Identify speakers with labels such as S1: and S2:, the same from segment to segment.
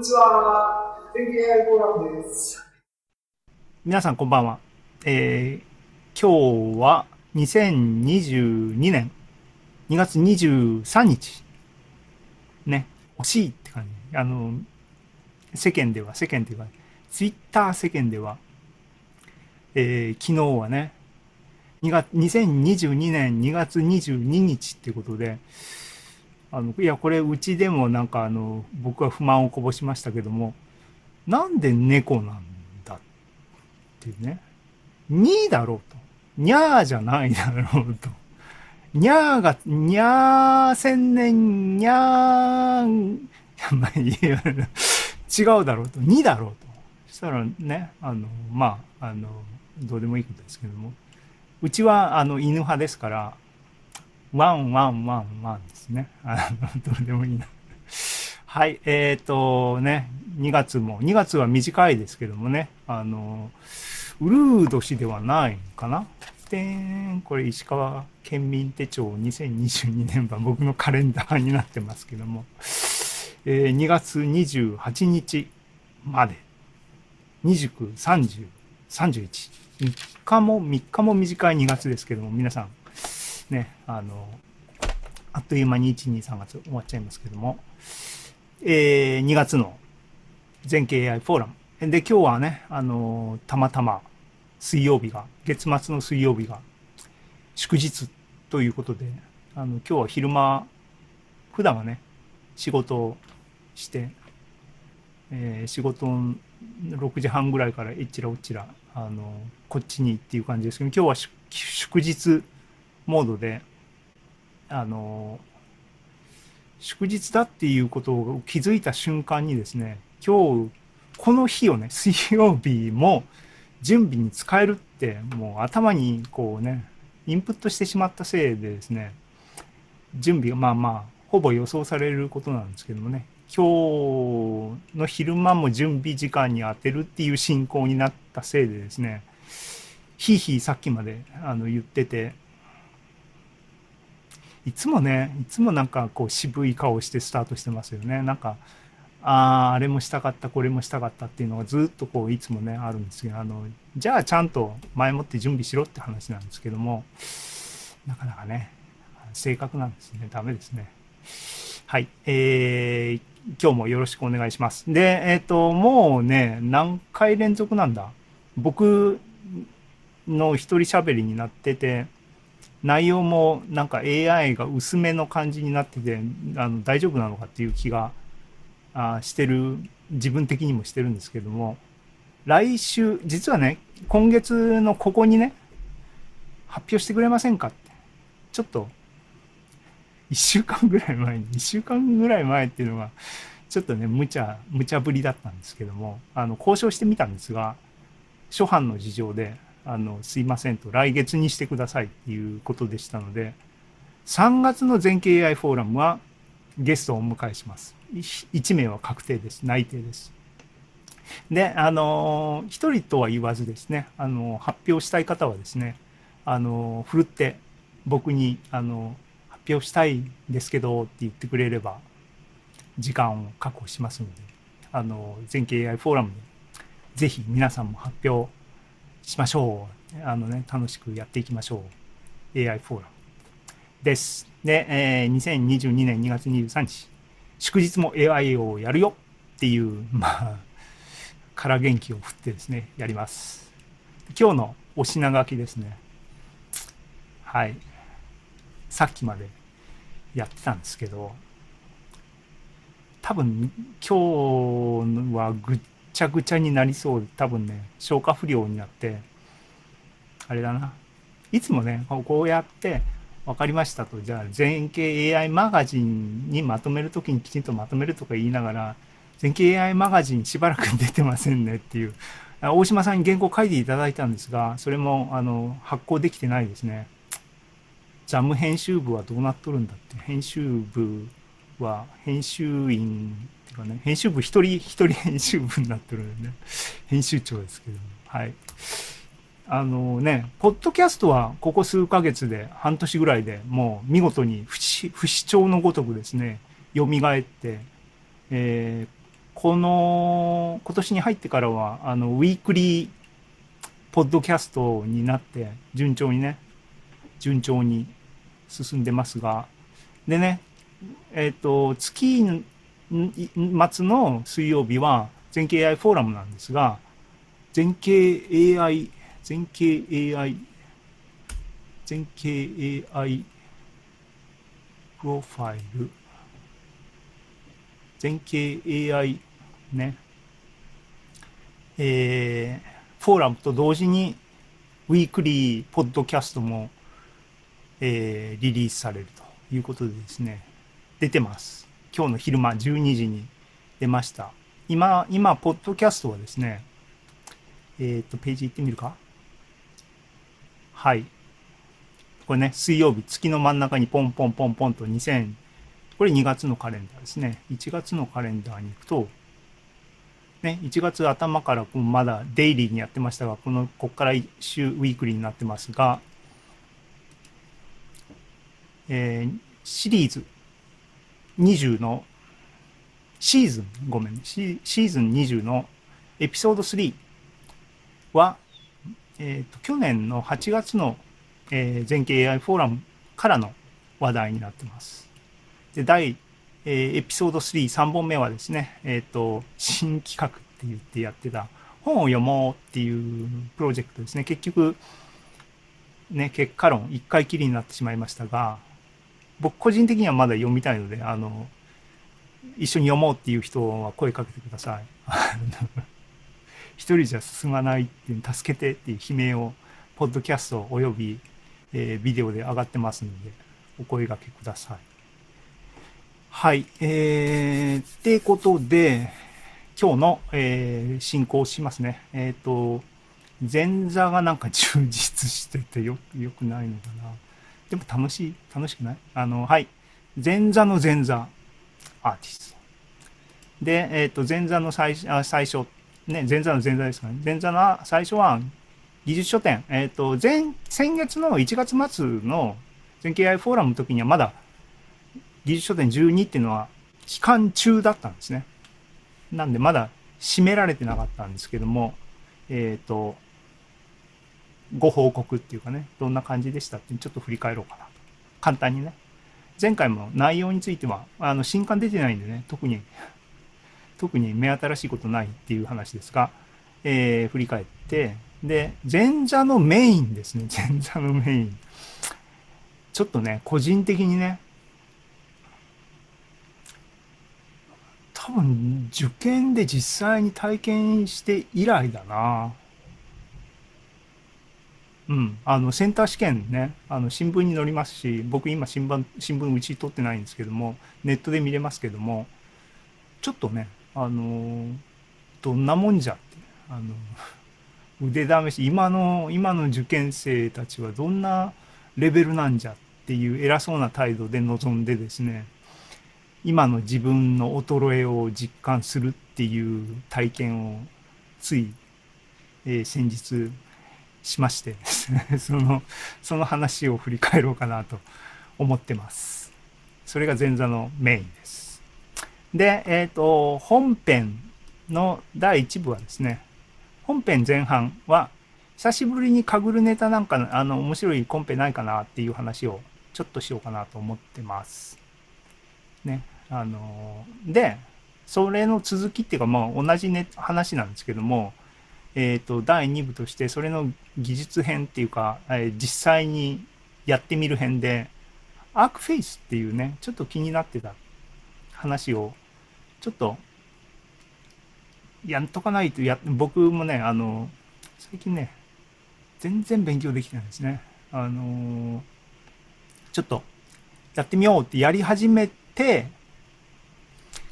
S1: にちは。天気 AI フォーラムです。
S2: 皆さんこんばんは。えー、今日は2022年2月23日。ね、惜しいって感じ。あの、世間では、世間というか、ツイッター世間では、えー、昨日はね、2月、2022年2月22日っていうことで、あの、いや、これ、うちでもなんか、あの、僕は不満をこぼしましたけども、なんで猫なんだっていうね。2だろうと。にゃーじゃないだろうと。にゃーが、にゃー千年、にゃー、まあ、違うだろうと。2だろうと。そしたらね、あの、まあ、あの、どうでもいいことですけども。うちは、あの、犬派ですから、ワンワンワンワンですね。あの、どうでもいいな。はい、えっ、ー、とね、2月も、2月は短いですけどもね、あの、ウルー年ではないかな。でん、これ石川県民手帳2022年版、僕のカレンダーになってますけども、えー、2月28日まで、29、30、31、3日も、3日も短い2月ですけども、皆さん、ね、あの、あっという間に1、2、3月終わっちゃいますけども、えー、2月の全経 AI フォーラム。で、今日はね、あの、たまたま水曜日が、月末の水曜日が祝日ということで、あの、今日は昼間、普段はね、仕事をして、えー、仕事6時半ぐらいからえっちらおっちら、あの、こっちにっていう感じですけど、今日は祝日モードで、あの、祝日だっていうことを気づいた瞬間にですね、今日、この日をね、水曜日も準備に使えるって、もう頭にこうね、インプットしてしまったせいでですね、準備がまあまあ、ほぼ予想されることなんですけどもね、今日の昼間も準備時間に当てるっていう進行になったせいでですね、ひいひいさっきまであの言ってて、いつもね、いつもなんかこう渋い顔してスタートしてますよね。なんか、ああ、あれもしたかった、これもしたかったっていうのがずっとこういつもね、あるんですけど、あの、じゃあちゃんと前もって準備しろって話なんですけども、なかなかね、正確なんですね。ダメですね。はい。えー、今日もよろしくお願いします。で、えっ、ー、と、もうね、何回連続なんだ？僕の一人喋りになってて、内容もなんか AI が薄めの感じになっててあの大丈夫なのかっていう気があしてる自分的にもしてるんですけども。来週実はね今月のここにね発表してくれませんかって。ちょっと1週間ぐらい前に1週間ぐらい前っていうのがちょっとね無茶無茶ぶりだったんですけどもあの交渉してみたんですが初版の事情であの、すいませんと、来月にしてくださいっていうことでしたので、3月の全景 AI フォーラムはゲストをお迎えします。1名は確定です。内定です。で、あの、1人とは言わずですね、あの、発表したい方はですね、あの、ふるって僕に、あの、発表したいんですけどって言ってくれれば、時間を確保しますので、あの、全景 AI フォーラムで、ぜひ皆さんも発表しましょう。あのね、楽しくやっていきましょう。AI フォーラムです。で、えー、2022年2月23日、祝日も AI をやるよっていう、まあ、空元気を振ってですね、やります。今日のお品書きですね。はい。さっきまでやってたんですけど、多分今日はぐっちゃぐちゃになりそう、多分ね、消化不良になって、あれだな。いつもね、こうやって、分かりましたと、じゃあ、全景 AI マガジンにまとめるときにきちんとまとめるとか言いながら、全景 AI マガジンしばらく出てませんねっていう、大島さんに原稿書いていただいたんですが、それも、あの、発行できてないですね。ジャム編集部はどうなっとるんだって、編集部は編集員ていうかね、編集部一人一人編集部になってるんでね、編集長ですけども、はい。あのね、ポッドキャストはここ数ヶ月で、半年ぐらいでもう見事に不死不死鳥のごとくですね、蘇って、えー、この、今年に入ってからは、あの、ウィークリーポッドキャストになって、順調にね、順調に進んでますが、でね、えっ、と、月末の水曜日は全景 AI フォーラムなんですが、全景 AI、全景 AI、全景 AI プロファイル、全景 AI ね、えー、フォーラムと同時にウィークリーポッドキャストも、えーリリースされるということでですね、出てます。今日の昼間12時に出ました。今、今、ポッドキャストはですね、えっ、と、ページ行ってみるか？はい。これね、水曜日、月の真ん中にポンポンポンポンと2000、これ2月のカレンダーですね。1月のカレンダーに行くと、ね、1月頭からこうまだデイリーにやってましたが、この、こっから週ウィークリーになってますが、えーシリーズ20のシーズン、ごめん、シーズン20のエピソード3は、えーと去年の8月の、えー全景 AI フォーラムからの話題になってます。で、第、えーエピソード3、3本目はですね、えっ、と、新企画って言ってやってた本を読もうっていうプロジェクトですね。結局、ね、結果論、一回きりになってしまいましたが、僕個人的にはまだ読みたいので、あの、一緒に読もうっていう人は声かけてください。一人じゃ進まないっていう、助けてっていう悲鳴を、ポッドキャストおよび、えービデオで上がってますので、お声掛けください。はい。えー、ってことで、今日の、えー進行しますね。えっ、と、前座がなんか充実しててよ、よくないのかな。でも楽しい、楽しくない？あの、はい。前座の前座、アーティスト。で、えっ、と、前座の最あ最初、ね、前座の前座ですかね。前座の最初は、技術書店。えっ、と、前、先月の1月末の全景 AI フォーラムの時にはまだ、技術書店12っていうのは期間中だったんですね。なんでまだ閉められてなかったんですけども、えっ、と、ご報告っていうかね、どんな感じでしたってちょっと振り返ろうかなと。簡単にね。前回も内容については、あの、新刊出てないんでね、特に、特に目新しいことないっていう話ですが、えー振り返って、で、前座のメインですね、前座のメイン。ちょっとね、個人的にね、多分、受験で実際に体験して以来だな。うん、あのセンター試験ねあの新聞に載りますし僕今新聞新聞うち取ってないんですけどもネットで見れますけどもちょっとねあのどんなもんじゃってあの 腕試し今の今の受験生たちはどんなレベルなんじゃっていう偉そうな態度で臨んでですね今の自分の衰えを実感するっていう体験をつい、えー先日しまして そのその話を振り返ろうかなと思ってます。それが前座のメインです。でえっ、と本編の第1部はですね本編前半は久しぶりにかぐるネタなんかあの面白いコンペないかなっていう話をちょっとしようかなと思ってます。ねあのでそれの続きっていうかまあ同じ、ね、話なんですけどもえー、と第2部としてそれの技術編っていうか、えー実際にやってみる編でアークフェイスっていうねちょっと気になってた話をちょっとやっとかないとや僕もねあの最近ね全然勉強できてないですね。あのちょっとやってみようってやり始めて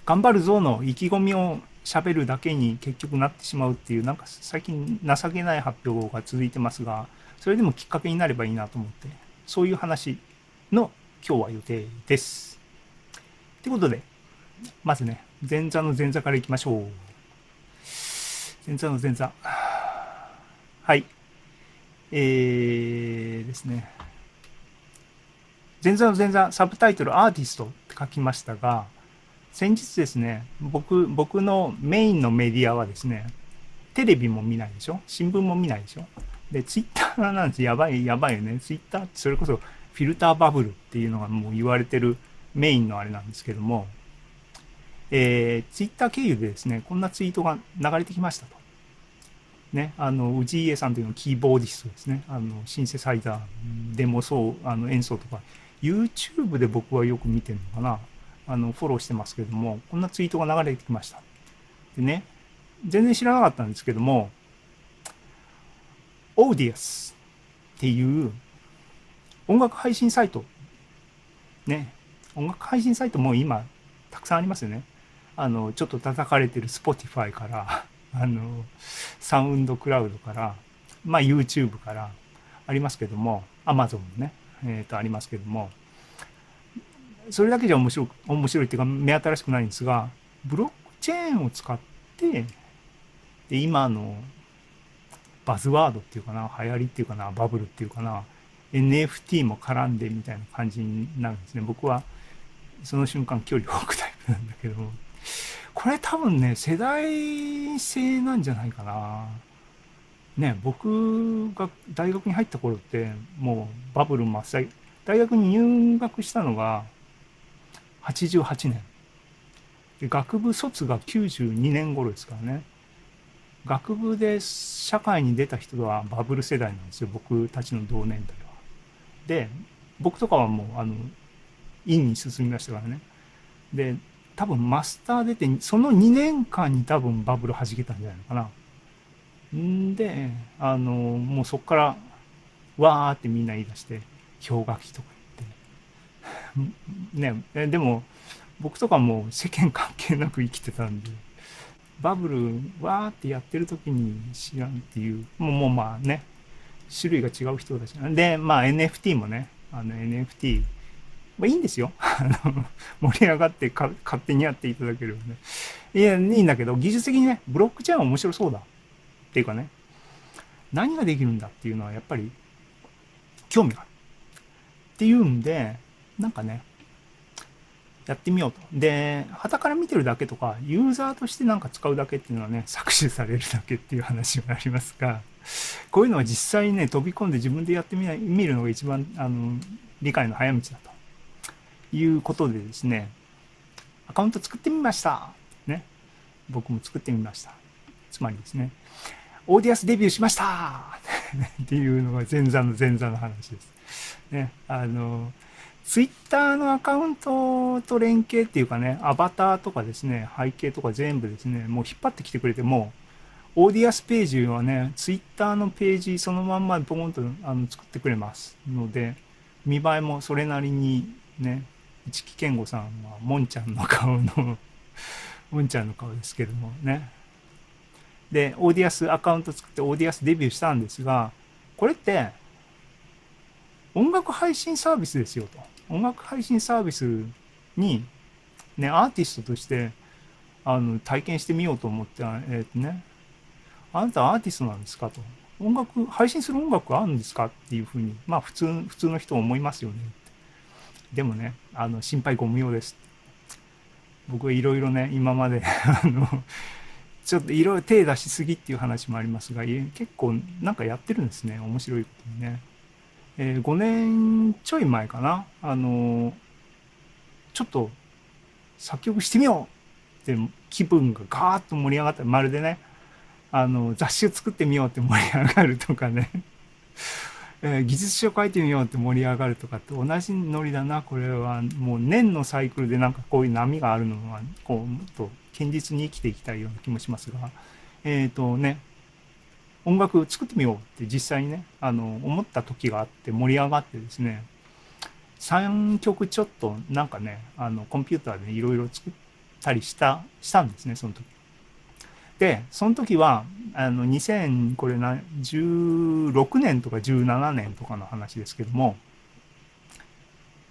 S2: 頑張るぞの意気込みを喋るだけに結局なってしまうっていうなんか最近情けない発表が続いてますがそれでもきっかけになればいいなと思ってそういう話の今日は予定です。ということでまずね前座の前座からいきましょう。前座の前座はいえーですね前座の前座サブタイトルアーティストって書きましたが先日ですね、僕、僕のメインのメディアはですね、テレビも見ないでしょ？新聞も見ないでしょ？で、ツイッターなんです。やばい、やばいよね。ツイッターってそれこそフィルターバブルっていうのがもう言われてるメインのあれなんですけども、えー、ツイッター経由でですね、こんなツイートが流れてきましたと。ね、あの、氏家さんというのはキーボーディストですね。あの、シンセサイザーでもそう、あの、演奏とか、YouTube で僕はよく見てるのかな。あの、フォローしてますけども、こんなツイートが流れてきました。でね、全然知らなかったんですけども、オーディアスっていう音楽配信サイト。ね。音楽配信サイトも今たくさんありますよね。あの、ちょっと叩かれてる Spotify から、あの、サウンドクラウドから、まあ YouTube からありますけども、Amazon もね、えっ、ー、とありますけども、それだけじゃ面白い、面白いっていうか目新しくないんですが、ブロックチェーンを使って、で、今のバズワードっていうかな、流行りっていうかな、バブルっていうかな、NFT も絡んでみたいな感じになるんですね。僕はその瞬間距離を置くタイプなんだけど、これ多分ね、世代性なんじゃないかな。ね、僕が大学に入った頃って、もうバブル真っ最大学に入学したのが88年。学部卒が92年頃ですからね。学部で社会に出た人はバブル世代なんですよ僕たちの同年代は。で僕とかはもうあの院に進みましたからね。で多分マスター出てその2年間に多分バブル弾けたんじゃないのかな。んであのもうそこからわーってみんな言い出して氷河期とかねえでも僕とかも世間関係なく生きてたんで。バブルわーってやってる時に知らんっていう、もうもうまあね、種類が違う人たち。で、まあ NFT もね、あの NFT、まあいいんですよ。盛り上がって勝手にやっていただけるね。いや、いいんだけど、技術的にね、ブロックチェーンは面白そうだ。っていうかね、何ができるんだっていうのはやっぱり興味がある。っていうんで、なんかね、やってみようと。で、旗から見てるだけとか、ユーザーとしてなんか使うだけっていうのはね、搾取されるだけっていう話がありますが、こういうのは実際にね、飛び込んで自分でやってみない見るのが一番、あの、理解の早道だと。いうことでですね、アカウント作ってみました。ね。僕も作ってみました。つまりですね、オーディアスデビューしました っていうのが前座の前座の話です。ね。あの、ツイッターのアカウントと連携っていうかね、アバターとかですね、背景とか全部ですね、もう引っ張ってきてくれても、オーディアスページはね、ツイッターのページそのまんまボコンとあの作ってくれますので、見栄えもそれなりにね、市木健吾さんはもんちゃんの顔の もんちゃんの顔ですけどもね。で、オーディアスアカウント作ってオーディアスデビューしたんですが、これって音楽配信サービスですよと。音楽配信サービスに、ね、アーティストとして、あの、体験してみようと思って、えっ、ー、とね、あなたアーティストなんですかと。音楽、配信する音楽あるんですかっていうふうに、まあ普通、普通の人思いますよね。でもね、あの、心配ご無用です。僕はいろいろね、今まで あの、ちょっといろいろ手出しすぎっていう話もありますが、結構なんかやってるんですね。面白いことにね。えー、5年ちょい前かな、あのー、ちょっと作曲してみようって気分がガーッと盛り上がった。まるでね、あの、雑誌を作ってみようって盛り上がるとかね、えー、技術書を書いてみようって盛り上がるとかって同じノリだな、これは。もう年のサイクルでなんかこういう波があるのは、こう、もっと堅実に生きていきたいような気もしますが、えっ、ー、とね、音楽作ってみようって実際にね、あの、思った時があって盛り上がってですね、3曲ちょっとなんかね、あの、コンピューターでいろいろ作ったりした、したんですね、その時。で、その時は、あの、2000これ16年とか17年とかの話ですけども、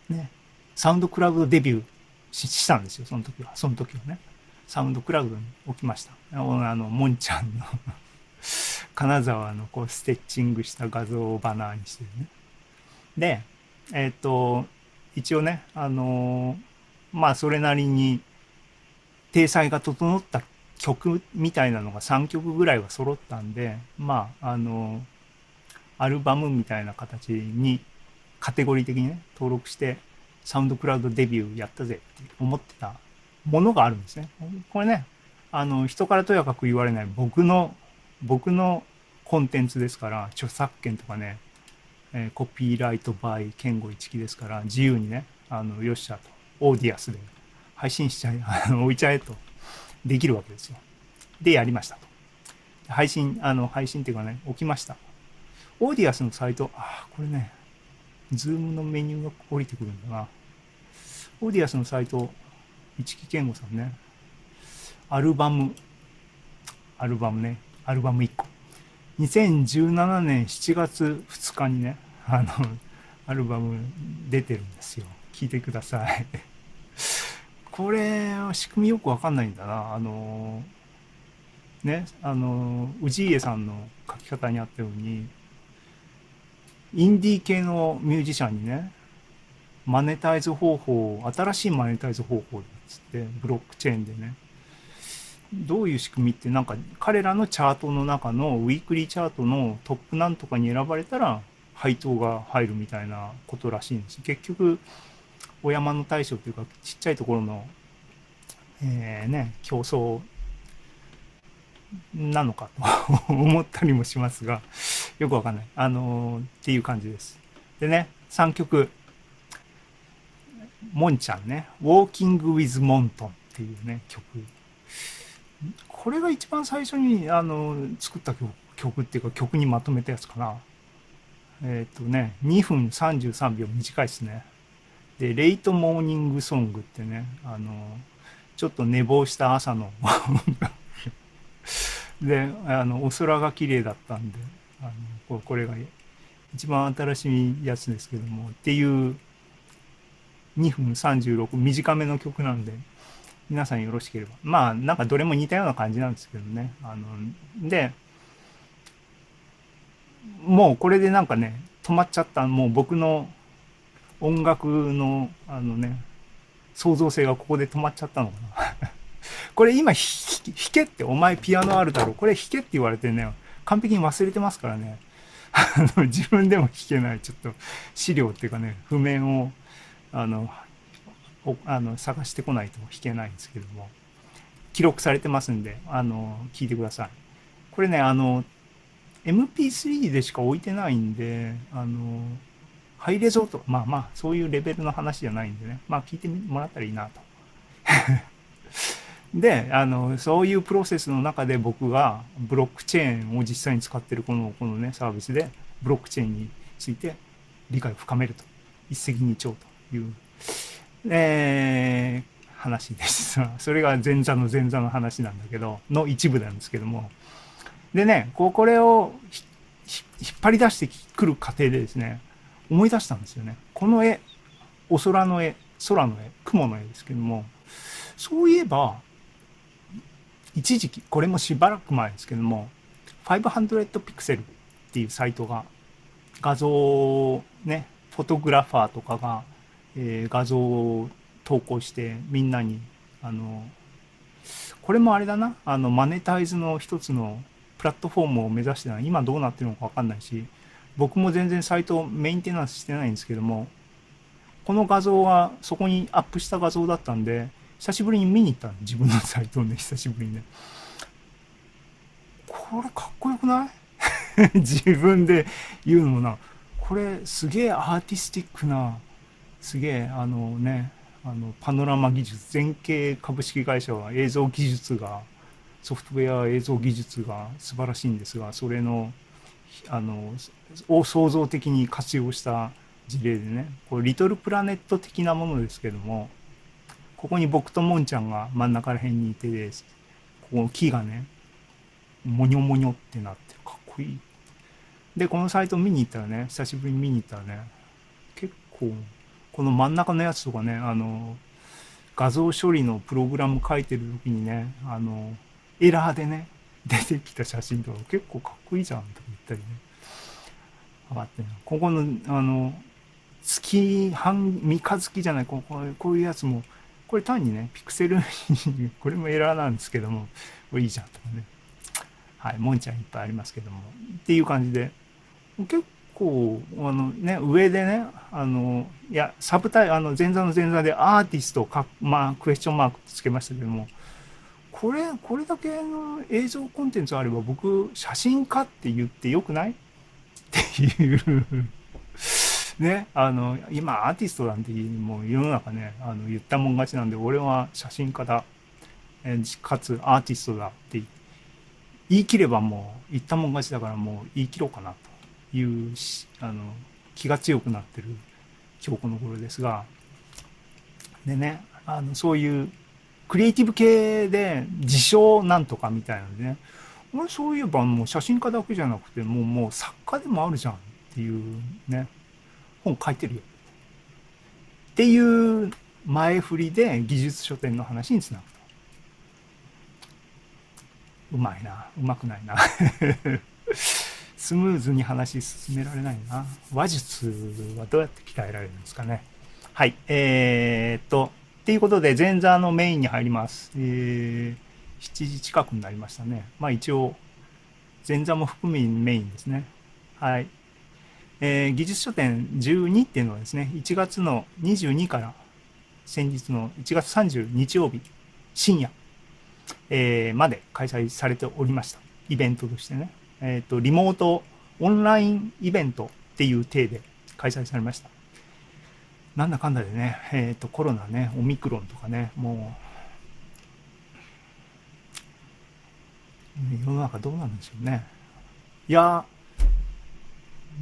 S2: ね、サウンドクラウドデビューしたんですよ、その時は。その時はね。サウンドクラウドに置きました。あの、もんちゃんの金沢のこうステッチングした画像をバナーにしてるね。で、えっ、ー、と、一応ね、あのー、まあそれなりに、体裁が整った曲みたいなのが3曲ぐらいは揃ったんで、まあ、あの、アルバムみたいな形にカテゴリー的にね、登録して、サウンドクラウドデビューやったぜって思ってたものがあるんですね。これね、あの、人からとやかく言われない僕の、僕のコンテンツですから、著作権とかね、えー、 copyright by、健吾市木ですから、自由にね、あの、よっしゃと、オーディアスで配信しちゃい、あの置いちゃえと、できるわけですよ。で、やりましたと。配信、あの、配信っていうかね、置きました。オーディアスのサイト、ああ、これね、ズームのメニューが降りてくるんだな。オーディアスのサイト、市木健吾さんね、アルバム、アルバムね、アルバム1個。2017年7月2日にね、あの、アルバム出てるんですよ。聞いてください。これ、仕組みよくわかんないんだな。あの、ね、あの、氏家さんの書き方にあったように、インディー系のミュージシャンにね、マネタイズ方法、新しいマネタイズ方法っつって、ブロックチェーンでね、どういう仕組みってなんか彼らのチャートの中のウィークリーチャートのトップなんとかに選ばれたら配当が入るみたいなことらしいんです。結局、お山の大将というかちっちゃいところの、えー、ね、競争なのかと思ったりもしますが、よくわかんない。あのー、っていう感じです。でね、3曲。もんちゃんね、Walking with Monton っていうね、曲。これが一番最初に、あの、作った曲曲っていうか曲にまとめたやつかな。えっ、ー、とね、2分33秒短いですね。で、レイトモーニングソングってね、あの、ちょっと寝坊した朝の で、あの、お空が綺麗だったんで、あの、これが一番新しいやつですけども、っていう2分36短めの曲なんで、皆さんよろしければ。まあ、なんかどれも似たような感じなんですけどね。あの、で、もうこれでなんかね、止まっちゃった、もう僕の音楽の、あのね、創造性がここで止まっちゃったのかな。これ今弾けって、お前ピアノあるだろ。これ弾けって言われてね、完璧に忘れてますからね。あの、自分でも弾けない、ちょっと資料っていうかね、譜面を、あの、あの探してこないと弾けないんですけども、記録されてますんで、あの、聞いてください。これね、あの、MP3 でしか置いてないんで、あの、ハイレゾート、まあまあ、そういうレベルの話じゃないんでね、まあ聞いてもらったらいいなと。で、あの、そういうプロセスの中で僕がブロックチェーンを実際に使ってるこの、このね、サービスで、ブロックチェーンについて理解を深めると。一石二鳥という、えー、話です。それが前座の前座の話なんだけど、の一部なんですけども。でね、こう、これを引っ張り出してくる過程でですね、思い出したんですよね。この絵、お空の絵、空の絵、雲の絵ですけども、そういえば、一時期、これもしばらく前ですけども、500ピクセルっていうサイトが、画像ね、フォトグラファーとかが、えー、画像を投稿してみんなに、あの、これもあれだな、あの、マネタイズの一つのプラットフォームを目指してな。い、今どうなってるのかわかんないし、僕も全然サイトメンテナンスしてないんですけども、この画像はそこにアップした画像だったんで、久しぶりに見に行った自分のサイトをね、久しぶりにね。これかっこよくない？自分で言うのもな、これすげえアーティスティックな、すげえあのね、あのパノラマ技術、全景株式会社は映像技術が、ソフトウェア映像技術が素晴らしいんですが、それの、あの、を創造的に活用した事例でね、これリトルプラネット的なものですけども、ここに僕ともんちゃんが真ん中ら辺にいてです。ここ木がね、もにょもにょってなってかっこいい。で、このサイト見に行ったらね、久しぶりに見に行ったらね、結構、この真ん中のやつとかね、あの、画像処理のプログラム書いてる時にね、あの、エラーでね、出てきた写真とか結構かっこいいじゃんとか言ったりね。上がってここの、あの、月、半、三日月じゃない、こうこういうやつも、これ単にね、ピクセル これもエラーなんですけども、これいいじゃんとかね。はい、もんちゃんいっぱいありますけども。っていう感じで、結構、あのね、上でね、あの、いや、サブタイ、あの、前座の前座でアーティストか、まあ、クエスチョンマークつけましたけども、これ、これだけの映像コンテンツあれば僕、写真家って言ってよくない？っていう。ね、あの、今アーティストなんてもう世の中ね、あの言ったもん勝ちなんで、俺は写真家だ、かつアーティストだって言い切ればもう言ったもん勝ちだからもう言い切ろうかなと。いうあの気が強くなってる今日この頃ですが、でね、あのそういうクリエイティブ系で自称なんとかみたいなのでね、俺そういえばもう写真家だけじゃなくてもうもう作家でもあるじゃんっていうね本書いてるよ。っていう前振りで技術書店の話につなぐと。うまいなうまくないな。スムーズに話進められないな話術はどうやって鍛えられるんですかねはいえー、っとっていうことで前座のメインに入りますえー7時近くになりましたね。まあ一応、前座も含みメインですね。はい。えー、技術書店12っていうのはですね、1月の22から先日の1月30日曜日深夜、えー、まで開催されておりました。イベントとしてね。えっ、ー、と、リモートオンラインイベントっていう体で開催されました。なんだかんだでね、えっ、と、コロナね、オミクロンとかね、もう、世の中どうなんでしょうね。いや、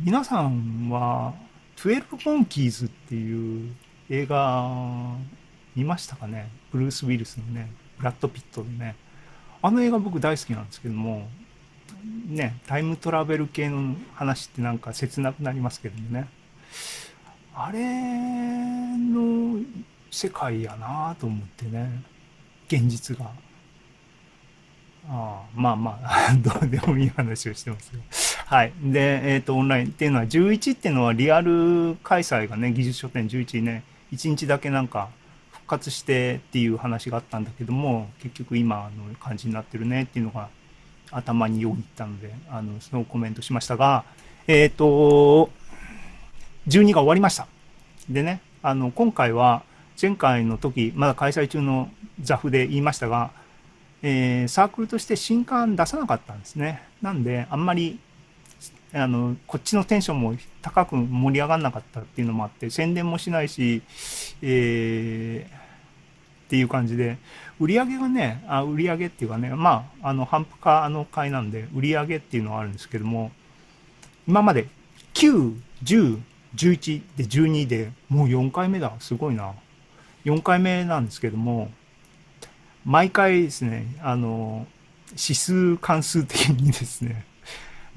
S2: 皆さんは、12モンキーズっていう映画見ましたかね？ブルース・ウィルスのね、ブラッド・ピットでね。あの映画僕大好きなんですけども、ね、タイムトラベル系の話ってなんか切なくなりますけどもね。あれの世界やなと思ってね、現実が。ああまあまあ、どうでもいい話をしてますよ。はい。で、えっ、ー、と、オンラインっていうのは、11っていうのはリアル開催がね、技術書店11ね、1日だけなんか復活してっていう話があったんだけども、結局今の感じになってるねっていうのが頭によぎったので、あの、そのコメントしましたが、えっ、ー、と、12が終わりました。でね、あの、今回は前回の時、まだ開催中のザフで言いましたが、えー、サークルとして新刊出さなかったんですね。なんで、あんまり、あの、こっちのテンションも高く盛り上がんなかったっていうのもあって、宣伝もしないし、えー、っていう感じで、売り上げがね、あ売り上げっていうかね、まあ、あの、反復化の会なんで、売り上げっていうのはあるんですけども、今まで9、10、11で12で、もう4回目だ。すごいな。4回目なんですけども、毎回ですね、あの、指数関数的にですね、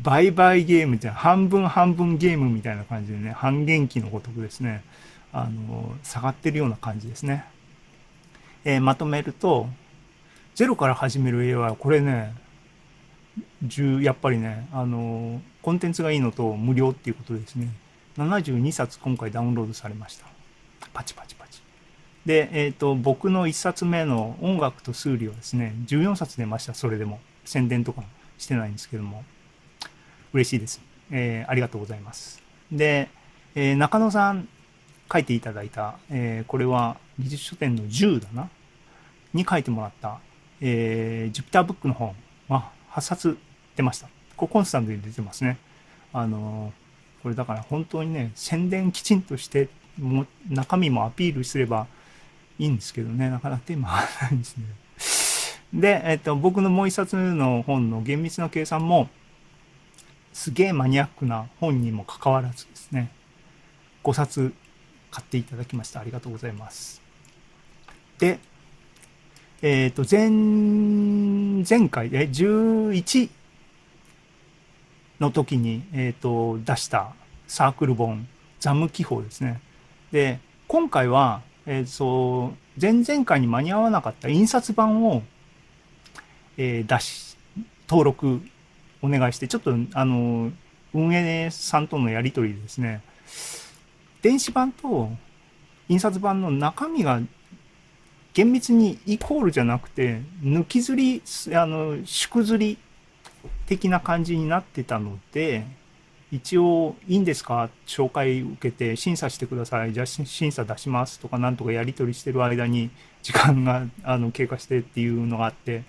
S2: 売買ゲームって半分半分ゲームみたいな感じでね、半減期のごとくですね、あの、下がってるような感じですね。えー、まとめると、ゼロから始める AI はこれね、やっぱりね、あの、コンテンツがいいのと無料っていうことですね。72冊今回ダウンロードされました。パチパチパチ。で、えっ、ー、と、僕の1冊目の音楽と数理はですね、14冊出ました、それでも。宣伝とかしてないんですけども。嬉しいです。えー、ありがとうございます。で、えー、中野さん書いていただいた、えー、これは技術書店の10だな、に書いてもらった、えー、ジュピターブックの本は8冊出ました。これコンスタントに出てますね。あのこれだから本当にね、宣伝きちんとして、も中身もアピールすれば、いいんですけどね、なかなか手回らないんですね。で、えっと、僕のもう一冊の本の厳密な計算も、すげえマニアックな本にもかかわらずですね、5冊買っていただきました。ありがとうございます。で、えっ、と、前、前回で11の時に、えっ、と、出したサークル本、ザム記法ですね。で、今回は、えー、そう、前々回に間に合わなかった印刷版を、えー、出し、登録お願いして、ちょっと、あの、運営さんとのやり取りでですね、電子版と印刷版の中身が厳密にイコールじゃなくて、抜きずり、あの、縮ずり的な感じになってたので、一応、いいんですか？紹介受けて審査してください。じゃあ審査出しますとかなんとかやり取りしてる間に時間があの経過してっていうのがあって、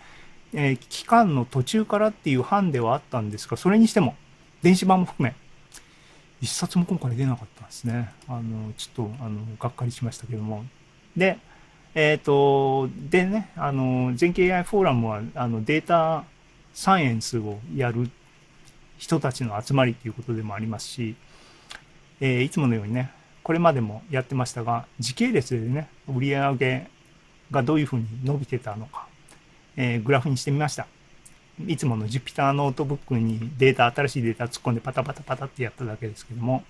S2: えー、期間の途中からっていう班ではあったんですが、それにしても、電子版も含め、一冊も今回出なかったんですね。あの、ちょっと、あの、がっかりしましたけども。で、えっ、と、でね、あの、全景 AI フォーラムは、あの、データサイエンスをやる人たちの集まりということでもありますし、えー、いつものようにね、これまでもやってましたが、時系列でね、売上げがどういうふうに伸びてたのか、えー、グラフにしてみました。いつもの Jupyter ノートブックにデータ、新しいデータ突っ込んでパタパタパタってやっただけですけども、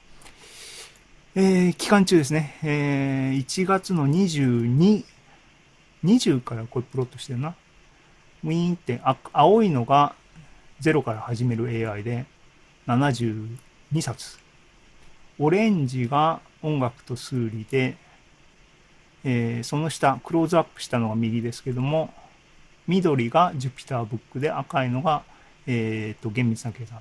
S2: えー、期間中ですね、えー、1月の22、20からこれプロットしてるな。ウィーンって、あ青いのが0から始める AI で72冊。オレンジが音楽と数理で、えー、その下、クローズアップしたのが右ですけども、緑が Jupyter ブックで赤いのが、えー、と厳密な計算。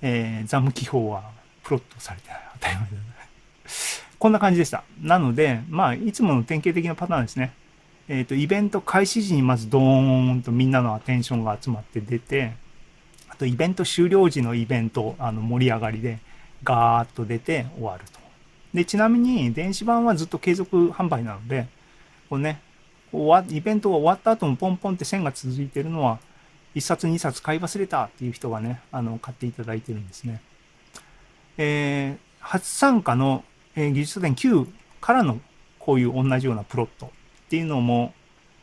S2: えー、ザム記法はプロットされてない。当たり前だね。こんな感じでした。なので、まあ、いつもの典型的なパターンですね。えっ、ー、と、イベント開始時にまずドーンとみんなのアテンションが集まって出て、あとイベント終了時のイベント、あの盛り上がりでガーッと出て終わると。で、ちなみに電子版はずっと継続販売なので、こうね、イベントが終わった後もポンポンって線が続いてるのは、1冊2冊買い忘れたっていう人がね、あの、買っていただいてるんですね。えー、初参加の、えー、技術書店9からのこういう同じようなプロットっていうのも、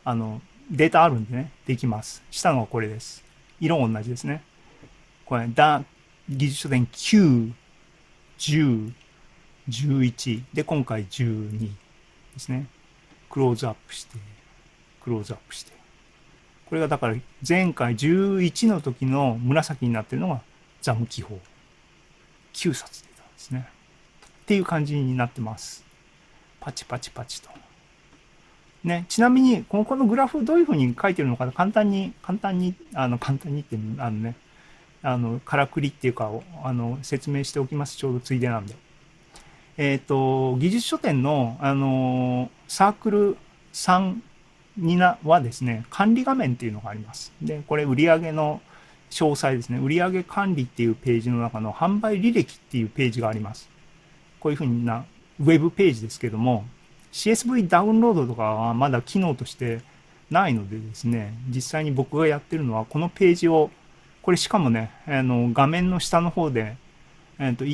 S2: あの、データあるんでね、できます。下のはこれです。色同じですね。これ、だ、技術書店9、10、11で、今回12ですね。クローズアップして、クローズアップして。これがだから前回11の時の紫になってるのがザム記法。9冊出たんですね。っていう感じになってます。パチパチパチと。ね、ちなみに、このこのグラフどういうふうに書いてるのか簡単に、簡単に、あの、簡単にって、あのね、あの、からくりっていうかを、あの、説明しておきます。ちょうどついでなんで。えっ、ー、と、技術書店の、あの、サークル3になはですね、管理画面っていうのがあります。で、これ売上の詳細ですね。売上管理っていうページの中の販売履歴っていうページがあります。こういうふうなウェブページですけども、CSV ダウンロードとかはまだ機能としてないのでですね、実際に僕がやってるのはこのページを、これしかもね、あの画面の下の方で、えっと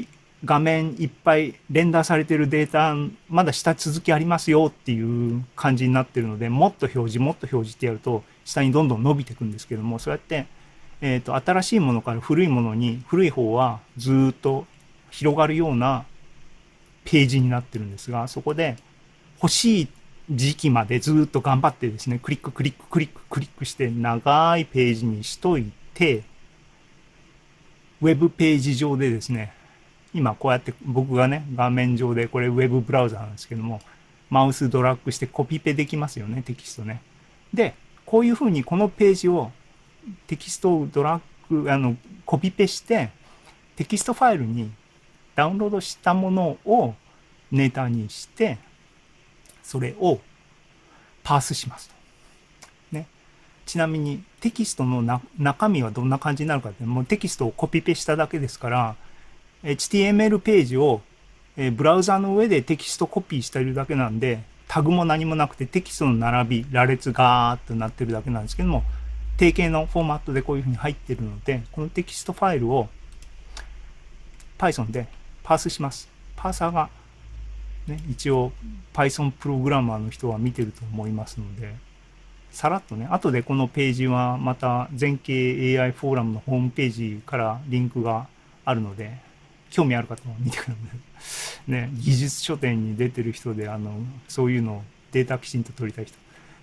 S2: 画面いっぱいレンダーされてるデータ、まだ下続きありますよっていう感じになってるので、もっと表示、もっと表示ってやると、下にどんどん伸びていくんですけども、そうやって、えっ、ー、と、新しいものから古いものに、古い方はずっと広がるようなページになってるんですが、そこで欲しい時期までずっと頑張ってですね、クリッククリッククリッククリックして長いページにしといて、ウェブページ上でですね、今こうやって僕がね、画面上でこれウェブブラウザなんですけども、マウスドラッグしてコピペできますよね、テキストね。で、こういうふうにこのページをテキストをドラッグ、あの、コピペして、テキストファイルにダウンロードしたものをネタにして、それをパースしますと。ね。ちなみにテキストの中身はどんな感じになるかって、もうテキストをコピペしただけですから、HTML ページを、ブラウザの上でテキストコピーしてるだけなんで、タグも何もなくてテキストの並び、羅列ガーッとなってるだけなんですけども、定型のフォーマットでこういうふうに入ってるので、このテキストファイルを Python でパースします。パーサーが、ね、一応 Python プログラマーの人は見てると思いますので、さらっとね、後でこのページはまた全景 AI フォーラムのホームページからリンクがあるので、興味ある方も見てください。ね、技術書典に出てる人で、あの、そういうのをデータきちんと取りたい人。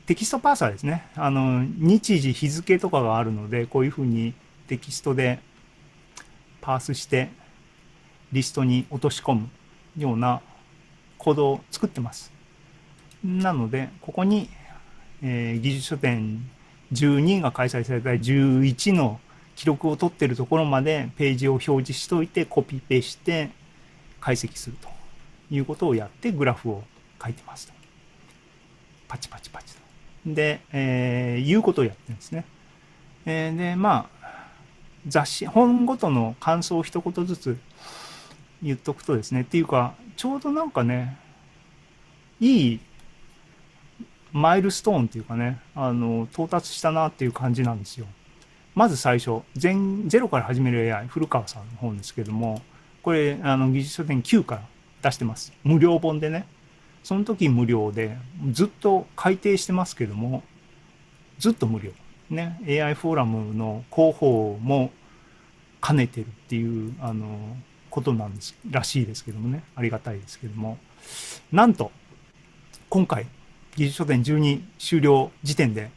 S2: テキストパーサーですね。あの、日時、日付とかがあるので、こういうふうにテキストでパースして、リストに落とし込むようなコードを作ってます。なので、ここに、えー技術書店12が開催された11の記録を取ってるところまでページを表示しといてコピペして解析するということをやってグラフを書いてますと。パチパチパチと。で、えーいうことをやってるんですね。えーで、まあ、雑誌、本ごとの感想を一言ずつ言っとくとですね、っていうか、ちょうどなんかね、いいマイルストーンっていうかね、あの、到達したなっていう感じなんですよ。まず最初、全、ゼロから始める AI、古川さんの本ですけども、これ、あの、技術書店9から出してます。無料本でね。その時無料で、ずっと改定してますけども、ずっと無料。ね、AI フォーラムの広報も兼ねてるっていう、あの、ことなんです、らしいですけどもね。ありがたいですけども。なんと、今回、技術書店12終了時点で、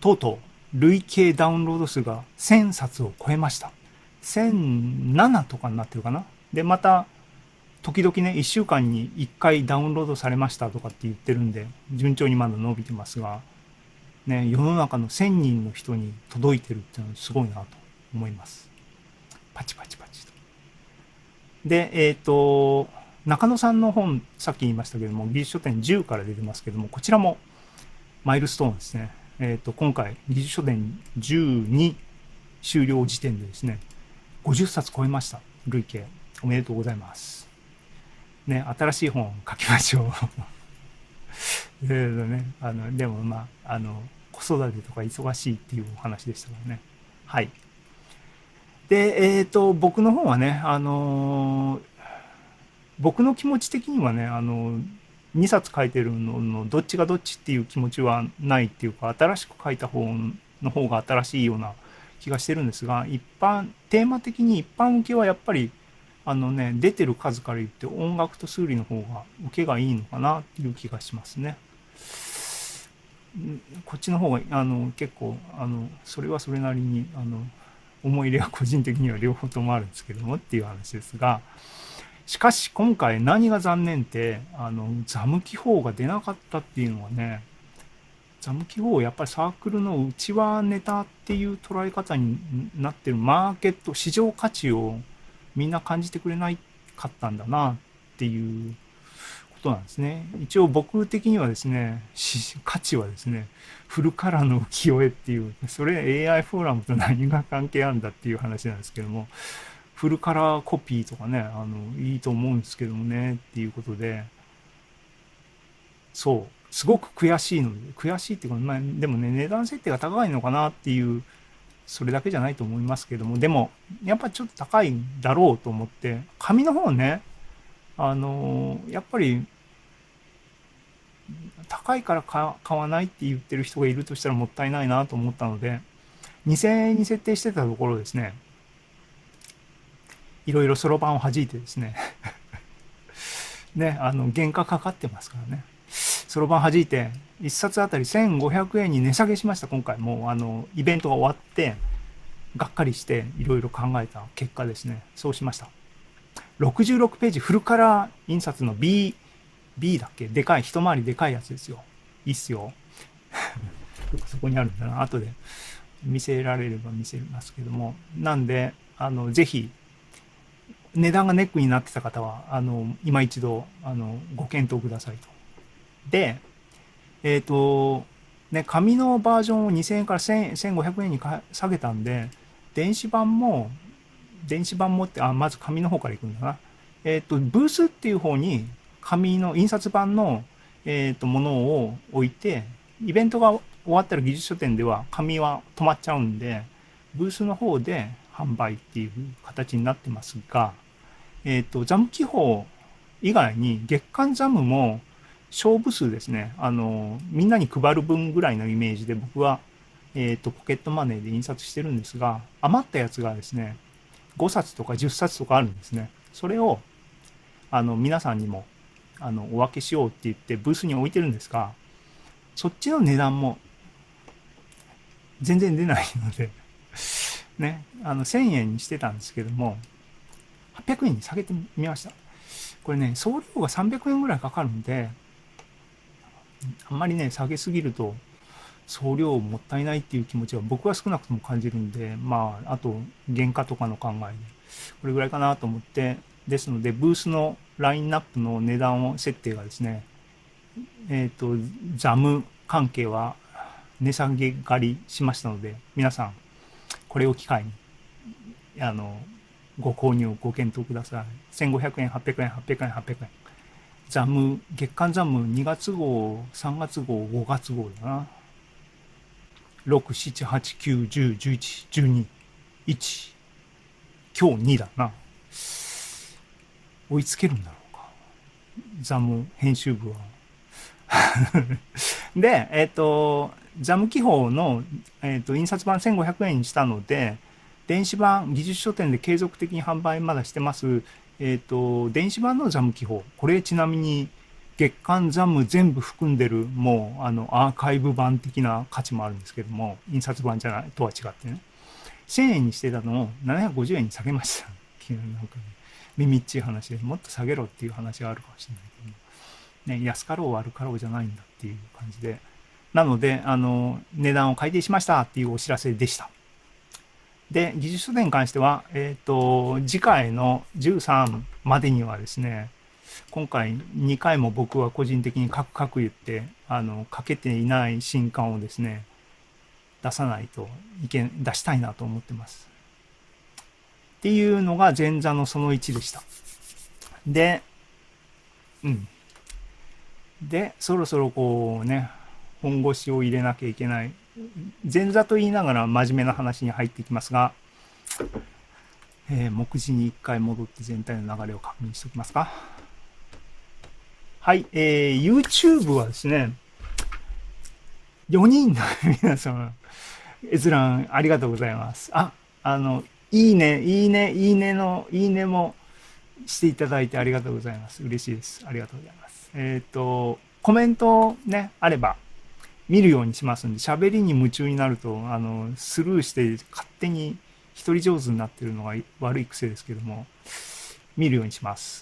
S2: とうとう累計ダウンロード数が1000冊を超えました。1007とかになってるかな。で、また、時々ね、1週間に1回ダウンロードされましたとかって言ってるんで、順調にまだ伸びてますが、ね、世の中の1000人の人に届いてるっていうのはすごいなと思います。パチパチパチと。で、えっ、と、中野さんの本、さっき言いましたけども、技術書店10から出てますけども、こちらもマイルストーンですね。えっ、と、今回、技術書店12終了時点でですね、50冊超えました。累計。おめでとうございます。ね、新しい本を書きましょう。でね、あの、でもまあ、あの、子育てとか忙しいっていうお話でしたからね。はい。で、えっ、と、僕の方はね、あの僕の気持ち的にはね、あの、2冊書いてるののどっちがどっちっていう気持ちはないっていうか、新しく書いた方の方が新しいような気がしてるんですが、一般、テーマ的に一般受けはやっぱり、あのね、出てる数から言って音楽と数理の方が受けがいいのかなっていう気がしますね。こっちの方が、あの、結構、あの、それはそれなりに、あの、思い入れは個人的には両方ともあるんですけどもっていう話ですが、しかし今回何が残念って、あの、ザム記法が出なかったっていうのはね、ザム記法やっぱりサークルの内輪ネタっていう捉え方になってるマーケット、市場価値をみんな感じてくれないかったんだなっていうことなんですね。一応僕的にはですね、価値はですね、フルカラーの浮世絵っていう、それ AI フォーラムと何が関係あるんだっていう話なんですけども、フルカラーコピーとかね、あの、いいと思うんですけどもね、っていうことで、そう、すごく悔しいので、悔しいっていうか、まあ、でもね、値段設定が高いのかなっていう、それだけじゃないと思いますけども、でも、やっぱちょっと高いだろうと思って、紙の方ね、あの、やっぱり、高いから買わないって言ってる人がいるとしたらもったいないなと思ったので、2000円に設定してたところですね、いろいろそろばんを弾いてですね ね、あの、原価かかってますからね。そろばん弾いて、1冊あたり1500円に値下げしました、今回。もう、あの、イベントが終わって、がっかりして、いろいろ考えた結果ですね。そうしました。66ページフルカラー印刷の B、B だっけ？でかい、一回りでかいやつですよ。いいっすよ。そこにあるんだな。後で見せられれば見せますけども。なんで、あの、ぜひ、値段がネックになってた方は、あの、今一度、あの、ご検討くださいと。で、えっ、と、ね、紙のバージョンを2000円から1500円に下げたんで、電子版も、電子版もって、あ、まず紙の方からいくんだな。えっ、と、ブースっていう方に、紙の印刷版の、えっ、と、ものを置いて、イベントが終わったら技術書店では紙は止まっちゃうんで、ブースの方で販売っていう形になってますが、えっ、と、ザム記法以外に月間ザムも勝負数ですね。あの、みんなに配る分ぐらいのイメージで僕は、えっ、と、ポケットマネーで印刷してるんですが、余ったやつがですね、5冊とか10冊とかあるんですね。それを、あの、皆さんにも、あの、お分けしようって言ってブースに置いてるんですが、そっちの値段も全然出ないので、ね、あの、1000円にしてたんですけども、800円に下げてみました。これね、送料が300円ぐらいかかるんで、あんまりね、下げすぎると、送料もったいないっていう気持ちは僕は少なくとも感じるんで、まあ、あと、原価とかの考えで、これぐらいかなと思って、ですので、ブースのラインナップの値段を設定がですね、えっ、ー、と、ザム関係は値下げ狩りしましたので、皆さん、これを機会に、あの、ご購入、ご検討ください。1500円、800円、800円、800円。ザム、月間ザム2月号、3月号、5月号だな。6、7、8、9、10、11、12、1。今日2だな。追いつけるんだろうか。ザム編集部は。で、えっ、ー、と、ザム記法の、えっ、ー、と、印刷版1500円にしたので、電子版、技術書店で継続的に販売まだしてます、えっ、ー、と、電子版のザム記法。これちなみに、月間ザム全部含んでる、もう、あの、アーカイブ版的な価値もあるんですけども、印刷版じゃないとは違ってね。1000円にしてたのを750円に下げました。なんかね、耳っちい話でもっと下げろっていう話があるかもしれないけど、ね、安かろう悪かろうじゃないんだっていう感じで。なので、あの、値段を改定しましたっていうお知らせでした。で、技術書店に関しては、えっ、ー、と、次回の13までにはですね、今回2回も僕は個人的にカクカク言って、あの、かけていない新刊をですね、出さないといけ、出したいなと思ってます。っていうのが前座のその1でした。で、うん。で、そろそろこうね、本腰を入れなきゃいけない。前座と言いながら真面目な話に入っていきますが、えー、目次に一回戻って全体の流れを確認しておきますか。はい、えー、YouTube はですね、4人の皆様、閲覧ありがとうございます。あ、あの、いいね、いいね、いいねの、いいねもしていただいてありがとうございます。嬉しいです。ありがとうございます。えっ、ー、と、コメントね、あれば見るようにしますんで、喋りに夢中になると、あの、スルーして勝手に一人上手になってるのが悪い癖ですけども、見るようにします。